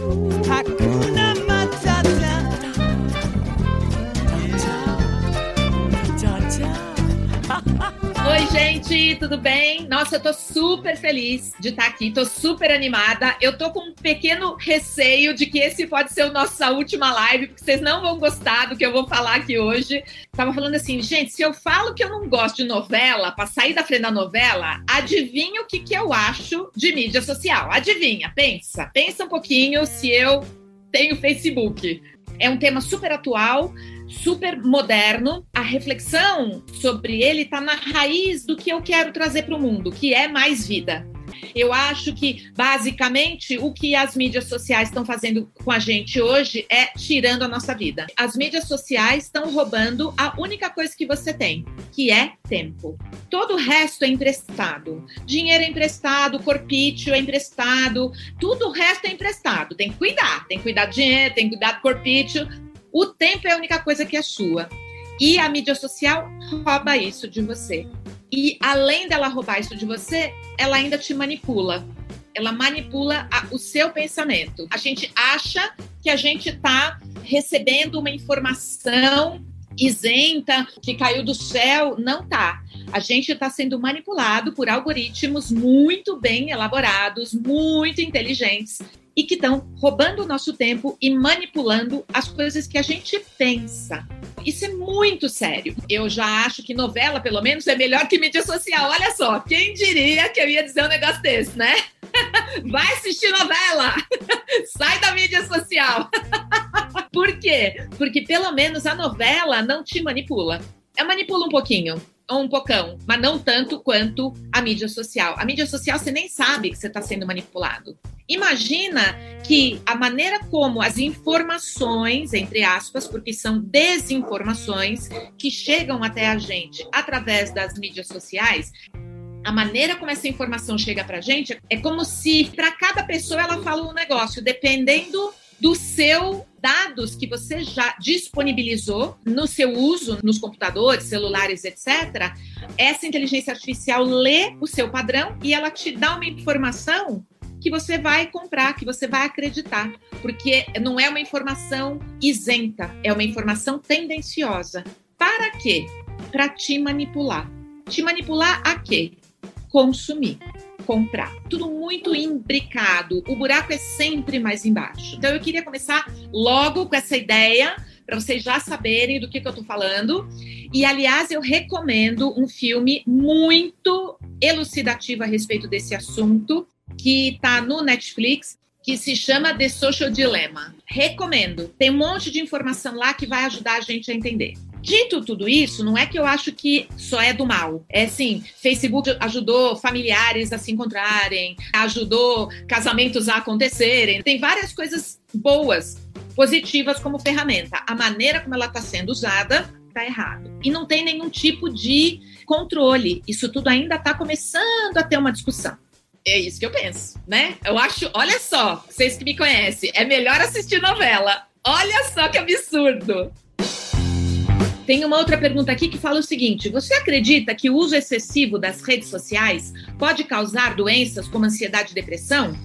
Ooh. Tudo bem? Nossa, eu tô super feliz de estar aqui, tô super animada. Eu tô com um pequeno receio de que esse pode ser a nossa última live, porque vocês não vão gostar do que eu vou falar aqui hoje. Tava falando assim, gente, se eu falo que eu não gosto de novela, pra sair da frente da novela, adivinha o que, que eu acho de mídia social? Adivinha, pensa, pensa um pouquinho se eu tenho Facebook. É um tema super atual, super moderno. A reflexão sobre ele está na raiz do que eu quero trazer para o mundo, que é mais vida. Eu acho que, basicamente, o que as mídias sociais estão fazendo com a gente hoje é tirando a nossa vida. As mídias sociais estão roubando a única coisa que você tem, que é tempo. Todo o resto é emprestado. Dinheiro é emprestado, corpício é emprestado, tudo o resto é emprestado. Tem que cuidar, tem que cuidar do dinheiro, tem que cuidar do corpício. O tempo é a única coisa que é sua. E a mídia social rouba isso de você. E além dela roubar isso de você, ela ainda te manipula. Ela manipula a, o seu pensamento. A gente acha que a gente está recebendo uma informação isenta, que caiu do céu. Não tá. A gente está sendo manipulado por algoritmos muito bem elaborados, muito inteligentes e que estão roubando o nosso tempo e manipulando as coisas que a gente pensa. Isso é muito sério. Eu já acho que novela, pelo menos, é melhor que mídia social. Olha só, quem diria que eu ia dizer um negócio desse, né? Vai assistir novela! Sai da mídia social! Por quê? Porque pelo menos a novela não te manipula. É manipula um pouquinho, ou um pocão, mas não tanto quanto a mídia social. A mídia social você nem sabe que você está sendo manipulado. Imagina que a maneira como as informações, entre aspas, porque são desinformações que chegam até a gente através das mídias sociais, a maneira como essa informação chega para a gente é como se para cada pessoa ela fala um negócio, dependendo do seu dados que você já disponibilizou no seu uso nos computadores, celulares, etc. Essa inteligência artificial lê o seu padrão e ela te dá uma informação que você vai comprar, que você vai acreditar, porque não é uma informação isenta, é uma informação tendenciosa. Para quê? Para te manipular. Te manipular a quê? Consumir, comprar. Tudo muito imbricado. O buraco é sempre mais embaixo. Então eu queria começar logo com essa ideia para vocês já saberem do que, que eu estou falando. E, aliás, eu recomendo um filme muito elucidativo a respeito desse assunto, que está no Netflix, que se chama The Social Dilemma. Recomendo. Tem um monte de informação lá que vai ajudar a gente a entender. Dito tudo isso, não é que eu acho que só é do mal. É assim, Facebook ajudou familiares a se encontrarem, ajudou casamentos a acontecerem. Tem várias coisas boas, positivas como ferramenta. A maneira como ela está sendo usada está errado. E não tem nenhum tipo de controle. Isso tudo ainda está começando a ter uma discussão. É isso que eu penso, né? Eu acho, olha só, vocês que me conhecem, é melhor assistir novela. Olha só que absurdo. Tem uma outra pergunta aqui que fala o seguinte: você acredita que o uso excessivo das redes sociais pode causar doenças como ansiedade e depressão?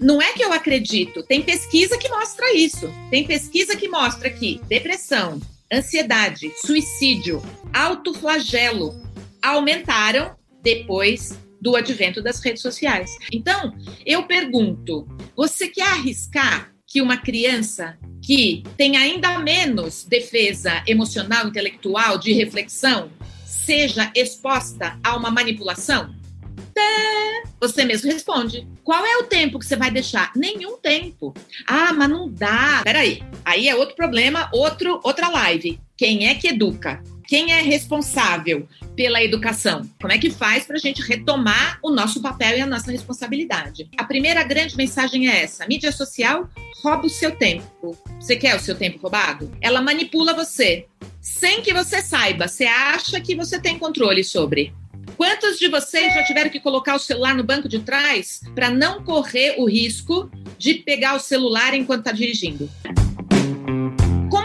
Não é que eu acredito, tem pesquisa que mostra isso. Tem pesquisa que mostra que depressão, ansiedade, suicídio, autoflagelo aumentaram depois do advento das redes sociais. Então, eu pergunto: você quer arriscar que uma criança que tem ainda menos defesa emocional, intelectual, de reflexão, seja exposta a uma manipulação? Você mesmo responde. Qual é o tempo que você vai deixar? Nenhum tempo. Ah, mas não dá. Peraí. Aí é outro problema, outro, outra live. Quem é que educa? Quem é responsável pela educação? Como é que faz para a gente retomar o nosso papel e a nossa responsabilidade? A primeira grande mensagem é essa: a mídia social rouba o seu tempo. Você quer o seu tempo roubado? Ela manipula você sem que você saiba. Você acha que você tem controle sobre. Quantos de vocês já tiveram que colocar o celular no banco de trás para não correr o risco de pegar o celular enquanto está dirigindo?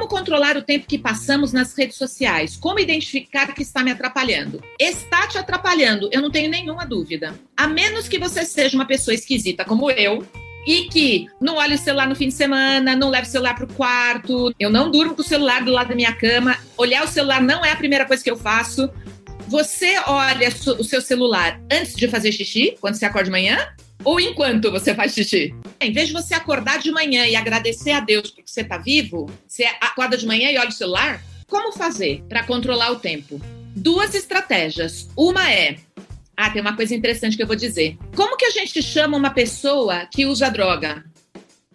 Controlar o tempo que passamos nas redes sociais? Como identificar que está me atrapalhando? Está te atrapalhando, eu não tenho nenhuma dúvida. A menos que você seja uma pessoa esquisita como eu e que não olha o celular no fim de semana, não leva o celular para o quarto, eu não durmo com o celular do lado da minha cama, olhar o celular não é a primeira coisa que eu faço. Você olha o seu celular antes de fazer xixi, quando você acorda de manhã, ou enquanto você faz xixi? Em vez de você acordar de manhã e agradecer a Deus porque você está vivo, você acorda de manhã e olha o celular? Como fazer para controlar o tempo? Duas estratégias. Uma é ah, tem uma coisa interessante que eu vou dizer. Como que a gente chama uma pessoa que usa droga?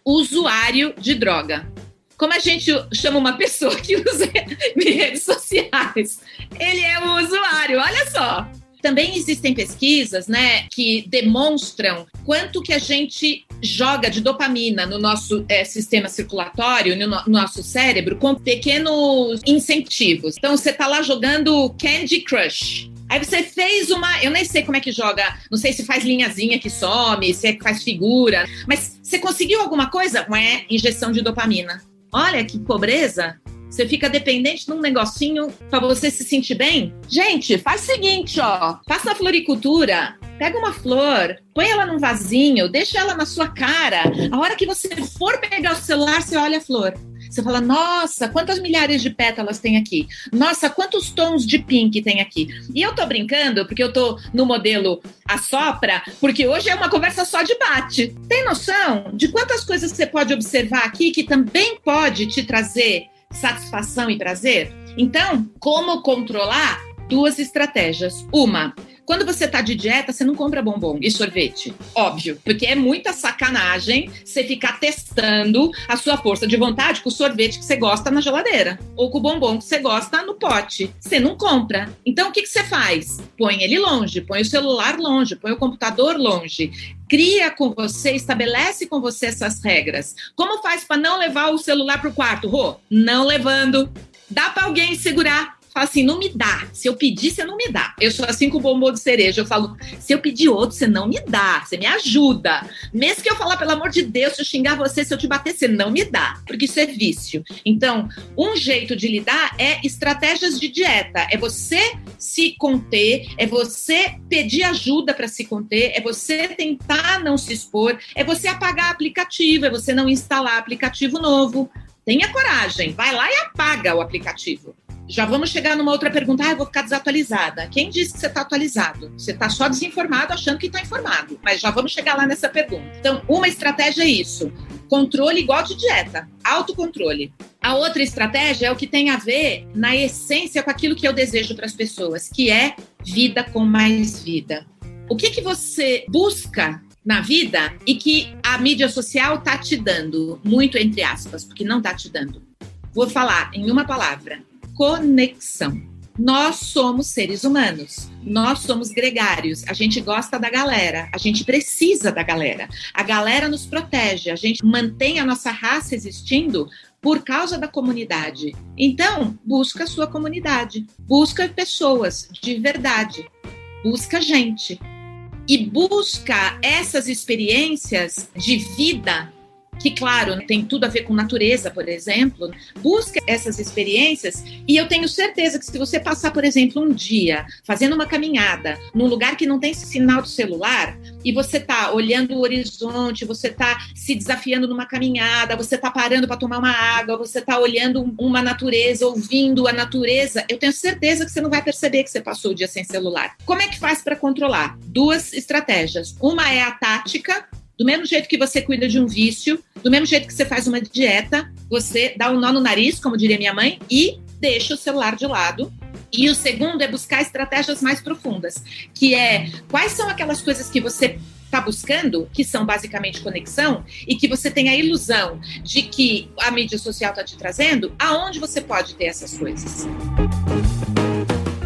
Usuário de droga. Como a gente chama uma pessoa que usa redes sociais? Ele é o usuário, olha só. Também existem pesquisas, né, que demonstram quanto que a gente joga de dopamina no nosso é, sistema circulatório, no, no, nosso cérebro, com pequenos incentivos. Então, você está lá jogando Candy Crush. Aí você fez uma. Eu nem sei como é que joga, não sei se faz linhazinha que some, se é que faz figura, mas você conseguiu alguma coisa? Ué, injeção de dopamina. Olha que pobreza. Você fica dependente de um negocinho para você se sentir bem? Gente, faz o seguinte, ó. Faça na floricultura. Pega uma flor, põe ela num vasinho, deixa ela na sua cara. A hora que você for pegar o celular, você olha a flor. Você fala, nossa, quantas milhares de pétalas tem aqui? Nossa, quantos tons de pink tem aqui? E eu tô brincando, porque eu tô no modelo assopra, porque hoje é uma conversa só de bate. Tem noção de quantas coisas você pode observar aqui que também pode te trazer satisfação e prazer? Então, como controlar? Duas estratégias. Uma, quando você tá de dieta, você não compra bombom e sorvete. Óbvio, porque é muita sacanagem você ficar testando a sua força de vontade com o sorvete que você gosta na geladeira ou com o bombom que você gosta no pote. Você não compra. Então o que, que você faz? Põe ele longe, põe o celular longe, põe o computador longe cria com você, estabelece com você essas regras. Como faz para não levar o celular para o quarto? Rô, não levando. Dá para alguém segurar fala assim, não me dá. Se eu pedir, você não me dá. Eu sou assim com o bombom de cereja. Eu falo, se eu pedir outro, você não me dá. Você me ajuda. Mesmo que eu falar, pelo amor de Deus, se eu xingar você, se eu te bater, você não me dá. Porque isso é vício. Então, um jeito de lidar é estratégias de dieta. É você se conter, é você pedir ajuda para se conter, é você tentar não se expor, é você apagar aplicativo, é você não instalar aplicativo novo. Tenha coragem, vai lá e apaga o aplicativo. Já vamos chegar numa outra pergunta. Ah, eu vou ficar desatualizada. Quem disse que você está atualizado? Você está só desinformado achando que está informado. Mas já vamos chegar lá nessa pergunta. Então, uma estratégia é isso: controle igual de dieta, autocontrole. A outra estratégia é o que tem a ver, na essência, com aquilo que eu desejo para as pessoas, que é vida com mais vida. O que, que você busca na vida e que a mídia social tá te dando, muito entre aspas, porque não tá te dando. Vou falar em uma palavra: conexão. Nós somos seres humanos, nós somos gregários, a gente gosta da galera, a gente precisa da galera. A galera nos protege, a gente mantém a nossa raça existindo por causa da comunidade. Então, busca a sua comunidade, busca pessoas de verdade, busca gente. E busca essas experiências de vida que, claro, tem tudo a ver com natureza, por exemplo, busca essas experiências e eu tenho certeza que se você passar, por exemplo, um dia fazendo uma caminhada num lugar que não tem sinal do celular e você tá olhando o horizonte, você tá se desafiando numa caminhada, você tá parando para tomar uma água, você tá olhando uma natureza, ouvindo a natureza, eu tenho certeza que você não vai perceber que você passou o dia sem celular. Como é que faz para controlar? Duas estratégias. Uma é a tática, do mesmo jeito que você cuida de um vício, do mesmo jeito que você faz uma dieta, você dá um nó no nariz, como diria minha mãe, e deixa o celular de lado. E o segundo é buscar estratégias mais profundas, que é quais são aquelas coisas que você está buscando, que são basicamente conexão, e que você tem a ilusão de que a mídia social está te trazendo, aonde você pode ter essas coisas.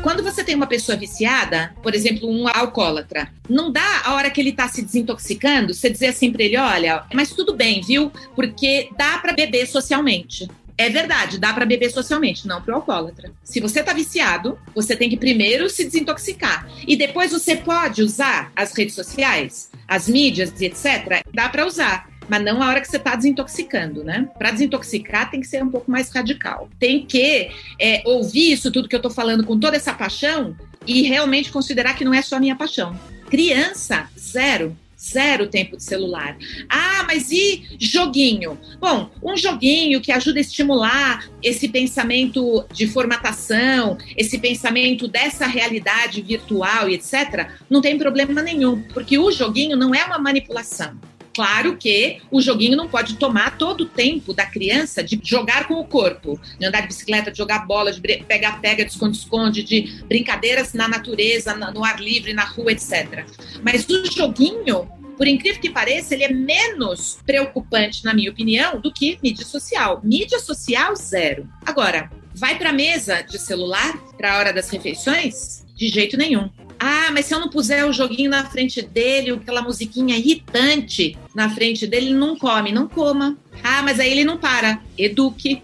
Quando você tem uma pessoa viciada, por exemplo, um alcoólatra, não dá a hora que ele está se desintoxicando, você dizer assim para ele: olha, mas tudo bem, viu? Porque dá para beber socialmente. É verdade, dá para beber socialmente, não para o alcoólatra. Se você está viciado, você tem que primeiro se desintoxicar. E depois você pode usar as redes sociais, as mídias etc. Dá para usar mas não a hora que você está desintoxicando, né? Para desintoxicar tem que ser um pouco mais radical. Tem que é, ouvir isso tudo que eu estou falando com toda essa paixão e realmente considerar que não é só a minha paixão. Criança, zero. Zero tempo de celular. Ah, mas e joguinho? Bom, um joguinho que ajuda a estimular esse pensamento de formatação, esse pensamento dessa realidade virtual e etc., não tem problema nenhum, porque o joguinho não é uma manipulação. Claro que o joguinho não pode tomar todo o tempo da criança de jogar com o corpo, de andar de bicicleta, de jogar bola, de pegar-pega, de esconde-esconde, de brincadeiras na natureza, no ar livre, na rua, etc. Mas o joguinho, por incrível que pareça, ele é menos preocupante, na minha opinião, do que mídia social. Mídia social, zero. Agora, vai para a mesa de celular para a hora das refeições? De jeito nenhum. Ah, mas se eu não puser o joguinho na frente dele, aquela musiquinha irritante na frente dele, ele não come. Não coma. Ah, mas aí ele não para. Eduque.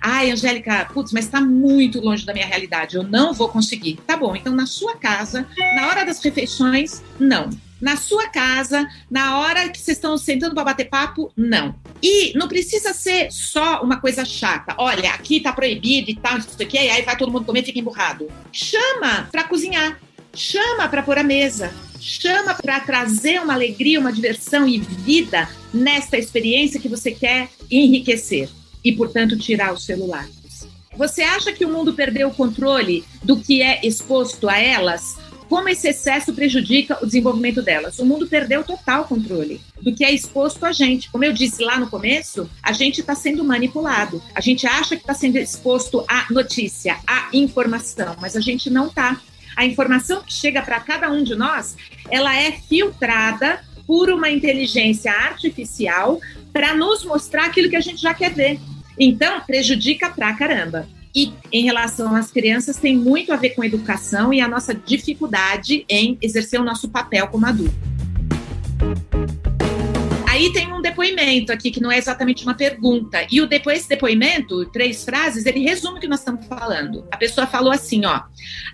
Ai, Angélica, putz, mas está muito longe da minha realidade. Eu não vou conseguir. Tá bom, então na sua casa, na hora das refeições, não. Na sua casa, na hora que vocês estão sentando para bater papo, não. E não precisa ser só uma coisa chata. Olha, aqui tá proibido e tal, isso aqui, aí vai todo mundo comer e fica emburrado. Chama para cozinhar chama para pôr a mesa, chama para trazer uma alegria, uma diversão e vida nesta experiência que você quer enriquecer e, portanto, tirar o celular. Você acha que o mundo perdeu o controle do que é exposto a elas? Como esse excesso prejudica o desenvolvimento delas? O mundo perdeu total controle do que é exposto a gente. Como eu disse lá no começo, a gente está sendo manipulado. A gente acha que está sendo exposto à notícia, à informação, mas a gente não está a informação que chega para cada um de nós, ela é filtrada por uma inteligência artificial para nos mostrar aquilo que a gente já quer ver. Então, prejudica pra caramba. E em relação às crianças, tem muito a ver com educação e a nossa dificuldade em exercer o nosso papel como adulto. Aí tem um depoimento aqui que não é exatamente uma pergunta. E o depois esse depoimento, três frases, ele resume o que nós estamos falando. A pessoa falou assim, ó: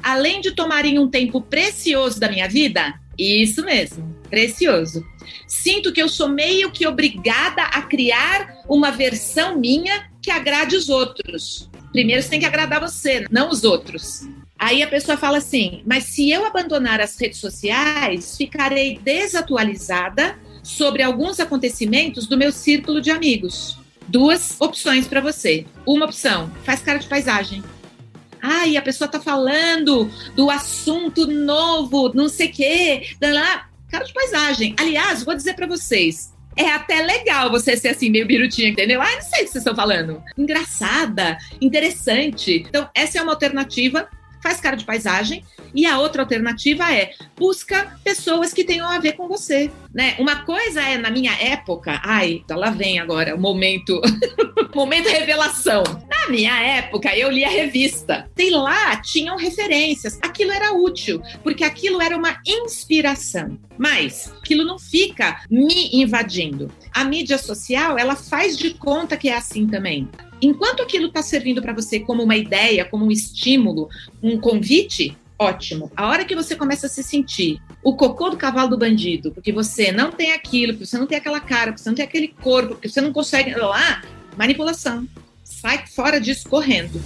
"Além de tomarem um tempo precioso da minha vida, isso mesmo, precioso. Sinto que eu sou meio que obrigada a criar uma versão minha que agrade os outros. Primeiro você tem que agradar você, não os outros. Aí a pessoa fala assim: mas se eu abandonar as redes sociais, ficarei desatualizada sobre alguns acontecimentos do meu círculo de amigos. Duas opções para você. Uma opção, faz cara de paisagem. Ah, e a pessoa tá falando do assunto novo, não sei o quê. Cara de paisagem. Aliás, vou dizer para vocês, é até legal você ser assim, meio birutinha, entendeu? Ah, não sei o que vocês estão falando. Engraçada, interessante. Então, essa é uma alternativa faz cara de paisagem. E a outra alternativa é busca pessoas que tenham a ver com você, né? Uma coisa é na minha época, ai, então lá vem agora o momento, momento revelação. Na minha época, eu lia revista. E lá tinham referências. Aquilo era útil, porque aquilo era uma inspiração. Mas aquilo não fica me invadindo. A mídia social, ela faz de conta que é assim também. Enquanto aquilo está servindo para você como uma ideia, como um estímulo, um convite, ótimo. A hora que você começa a se sentir o cocô do cavalo do bandido, porque você não tem aquilo, porque você não tem aquela cara, porque você não tem aquele corpo, porque você não consegue lá, manipulação. Sai fora disso correndo.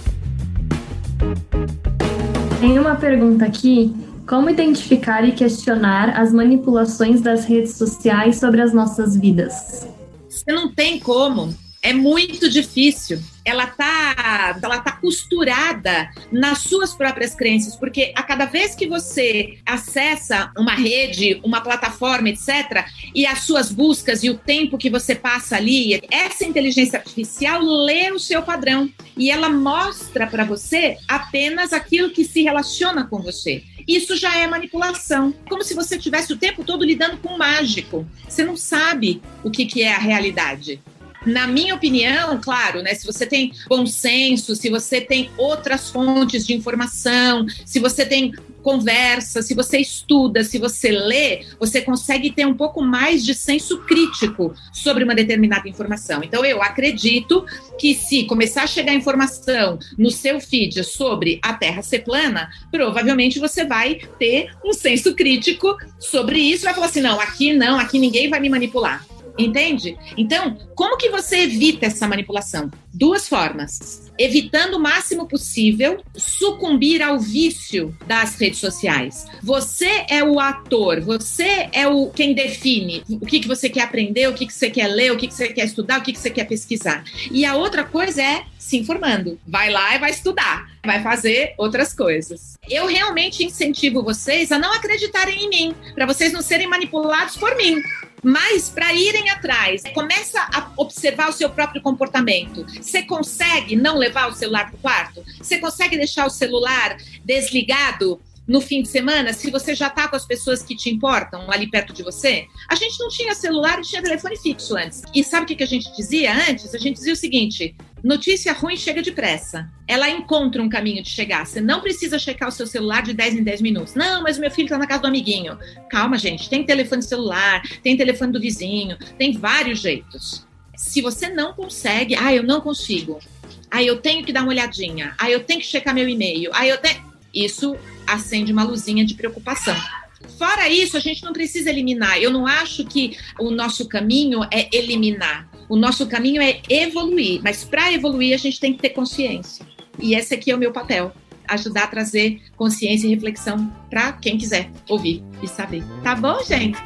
Tem uma pergunta aqui como identificar e questionar as manipulações das redes sociais sobre as nossas vidas? Você não tem como é muito difícil. Ela tá, ela tá costurada nas suas próprias crenças, porque a cada vez que você acessa uma rede, uma plataforma, etc, e as suas buscas e o tempo que você passa ali, essa inteligência artificial lê o seu padrão e ela mostra para você apenas aquilo que se relaciona com você. Isso já é manipulação. Como se você tivesse o tempo todo lidando com um mágico. Você não sabe o que, que é a realidade na minha opinião, claro, né, se você tem bom senso, se você tem outras fontes de informação, se você tem conversa, se você estuda, se você lê, você consegue ter um pouco mais de senso crítico sobre uma determinada informação. Então, eu acredito que se começar a chegar informação no seu feed sobre a Terra ser plana, provavelmente você vai ter um senso crítico sobre isso vai falar assim: não, aqui não, aqui ninguém vai me manipular Entende? Então, como que você evita essa manipulação? Duas formas. Evitando o máximo possível sucumbir ao vício das redes sociais. Você é o ator, você é o quem define o que, que você quer aprender, o que, que você quer ler, o que, que você quer estudar, o que, que você quer pesquisar. E a outra coisa é se informando. Vai lá e vai estudar, vai fazer outras coisas. Eu realmente incentivo vocês a não acreditarem em mim, para vocês não serem manipulados por mim mas para irem atrás, começa a observar o seu próprio comportamento. Você consegue não levar o celular para o quarto? Você consegue deixar o celular desligado no fim de semana, se você já está com as pessoas que te importam ali perto de você, a gente não tinha celular e tinha telefone fixo antes. E sabe o que a gente dizia antes? A gente dizia o seguinte: notícia ruim chega depressa. Ela encontra um caminho de chegar. Você não precisa checar o seu celular de 10 em 10 minutos. Não, mas o meu filho está na casa do amiguinho. Calma, gente. Tem telefone celular, tem telefone do vizinho, tem vários jeitos. Se você não consegue, ah, eu não consigo. Ah, eu tenho que dar uma olhadinha. Ah, eu tenho que checar meu e-mail. Ah, eu tenho. Isso acende uma luzinha de preocupação. Fora isso, a gente não precisa eliminar. Eu não acho que o nosso caminho é eliminar. O nosso caminho é evoluir. Mas para evoluir, a gente tem que ter consciência. E esse aqui é o meu papel ajudar a trazer consciência e reflexão para quem quiser ouvir e saber. Tá bom, gente?